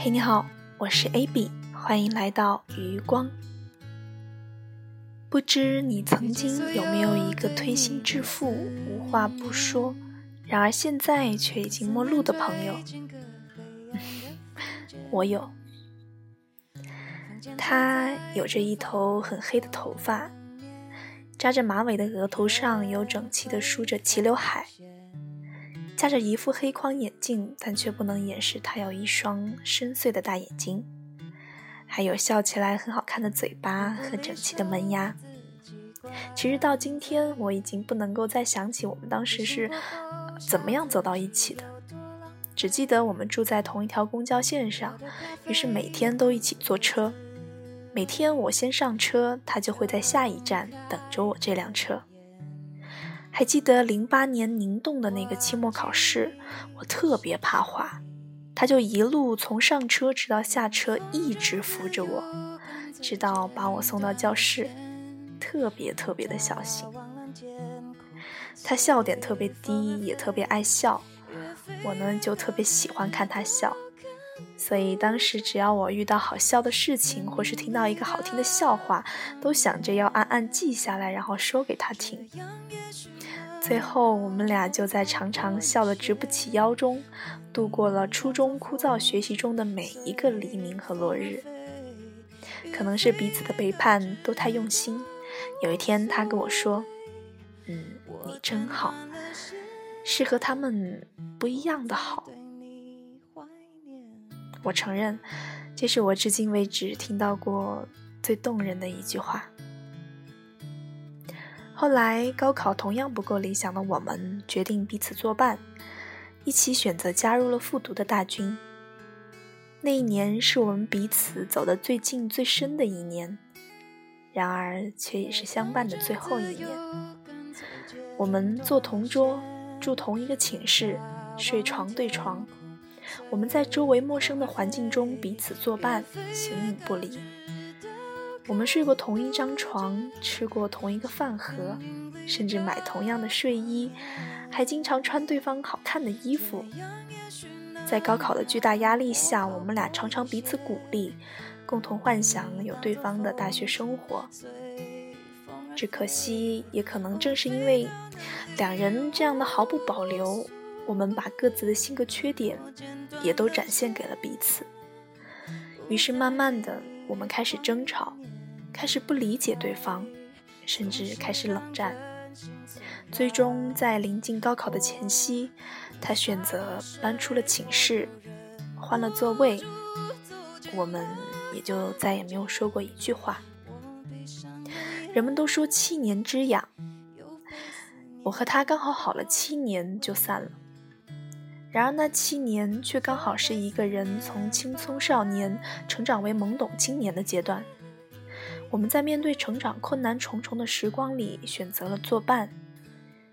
嘿，你好，我是 AB，欢迎来到余光。不知你曾经有没有一个推心置腹、无话不说，然而现在却已经陌路的朋友？我有。他有着一头很黑的头发，扎着马尾的额头上有整齐的梳着齐刘海。架着一副黑框眼镜，但却不能掩饰他有一双深邃的大眼睛，还有笑起来很好看的嘴巴和整齐的门牙。其实到今天，我已经不能够再想起我们当时是怎么样走到一起的，只记得我们住在同一条公交线上，于是每天都一起坐车。每天我先上车，他就会在下一站等着我这辆车。还记得零八年宁冻的那个期末考试，我特别怕滑，他就一路从上车直到下车，一直扶着我，直到把我送到教室，特别特别的小心。他笑点特别低，也特别爱笑，我呢就特别喜欢看他笑，所以当时只要我遇到好笑的事情，或是听到一个好听的笑话，都想着要暗暗记下来，然后说给他听。最后，我们俩就在常常笑得直不起腰中，度过了初中枯燥学习中的每一个黎明和落日。可能是彼此的背叛都太用心。有一天，他跟我说：“嗯，你真好，是和他们不一样的好。”我承认，这是我至今为止听到过最动人的一句话。后来高考同样不够理想的我们，决定彼此作伴，一起选择加入了复读的大军。那一年是我们彼此走得最近最深的一年，然而却也是相伴的最后一年。我们坐同桌，住同一个寝室，睡床对床。我们在周围陌生的环境中彼此作伴，形影不离。我们睡过同一张床，吃过同一个饭盒，甚至买同样的睡衣，还经常穿对方好看的衣服。在高考的巨大压力下，我们俩常常彼此鼓励，共同幻想有对方的大学生活。只可惜，也可能正是因为两人这样的毫不保留，我们把各自的性格缺点也都展现给了彼此。于是，慢慢的，我们开始争吵。开始不理解对方，甚至开始冷战。最终在临近高考的前夕，他选择搬出了寝室，换了座位，我们也就再也没有说过一句话。人们都说七年之痒，我和他刚好好了七年就散了。然而那七年却刚好是一个人从青葱少年成长为懵懂青年的阶段。我们在面对成长困难重重的时光里选择了作伴，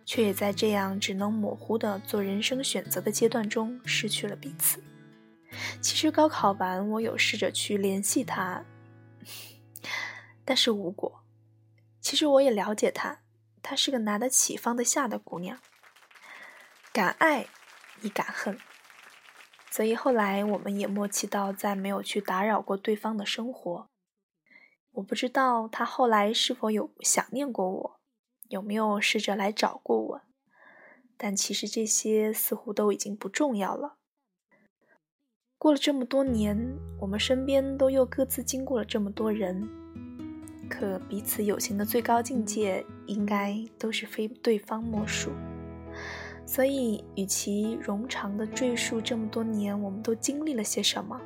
却也在这样只能模糊的做人生选择的阶段中失去了彼此。其实高考完，我有试着去联系他，但是无果。其实我也了解他，她是个拿得起放得下的姑娘，敢爱亦敢恨。所以后来我们也默契到再没有去打扰过对方的生活。我不知道他后来是否有想念过我，有没有试着来找过我，但其实这些似乎都已经不重要了。过了这么多年，我们身边都又各自经过了这么多人，可彼此友情的最高境界，应该都是非对方莫属。所以，与其冗长的赘述这么多年我们都经历了些什么，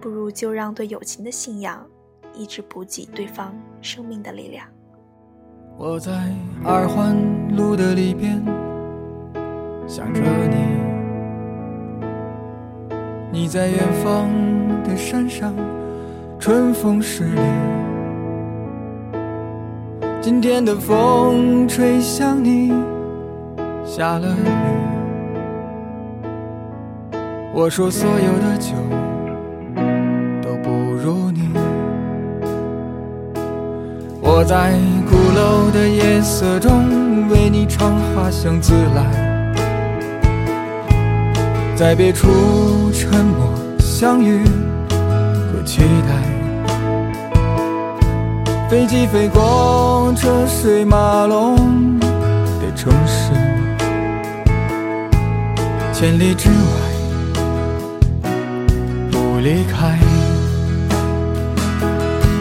不如就让对友情的信仰。一直补给对方生命的力量。我在二环路的里边想着你，你在远方的山上，春风十里。今天的风吹向你，下了雨。我说所有的酒都不如你。我在鼓楼的夜色中为你唱花香自来，在别处沉默相遇和期待。飞机飞过车水马龙的城市，千里之外不离开。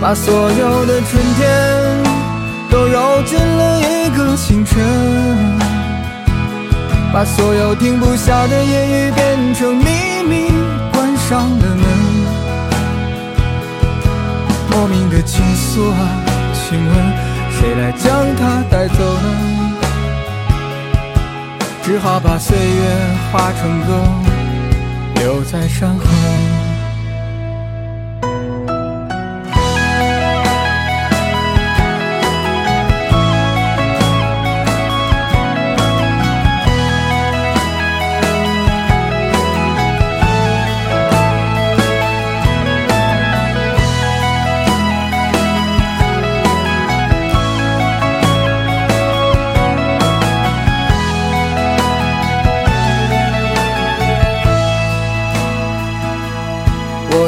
把所有的春天都揉进了一个清晨，把所有停不下的言语变成秘密，关上了门。莫名的情愫啊，请问谁来将它带走呢？只好把岁月化成歌，留在山河。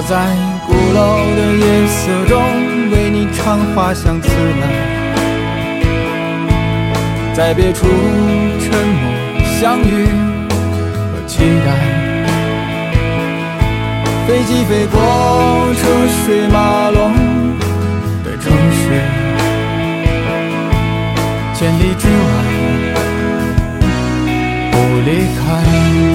在鼓楼的夜色中为你唱花香自来，在别处沉默相遇和期待。飞机飞过车水马龙的城市，千里之外不离开。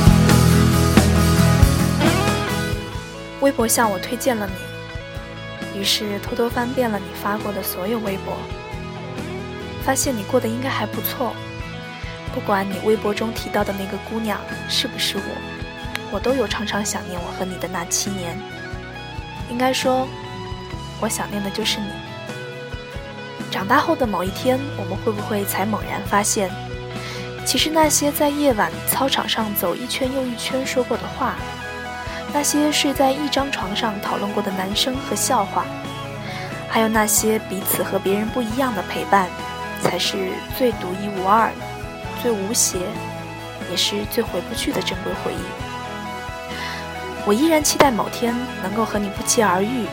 微博向我推荐了你，于是偷偷翻遍了你发过的所有微博，发现你过得应该还不错。不管你微博中提到的那个姑娘是不是我，我都有常常想念我和你的那七年。应该说，我想念的就是你。长大后的某一天，我们会不会才猛然发现，其实那些在夜晚操场上走一圈又一圈说过的话。那些睡在一张床上讨论过的男生和笑话，还有那些彼此和别人不一样的陪伴，才是最独一无二、最无邪，也是最回不去的珍贵回忆。我依然期待某天能够和你不期而遇，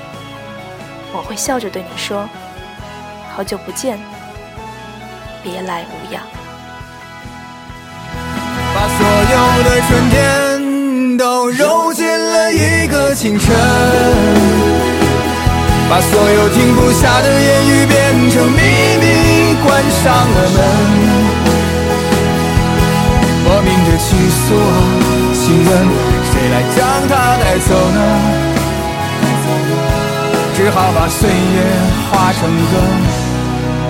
我会笑着对你说：“好久不见，别来无恙。”把所有的春天都揉进。一个清晨，把所有停不下的言语变成秘密，关上了门。莫名的情愫啊，请问谁来将它带走呢？只好把岁月化成歌，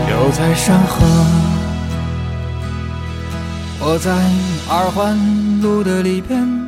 留在山河。我在二环路的里边。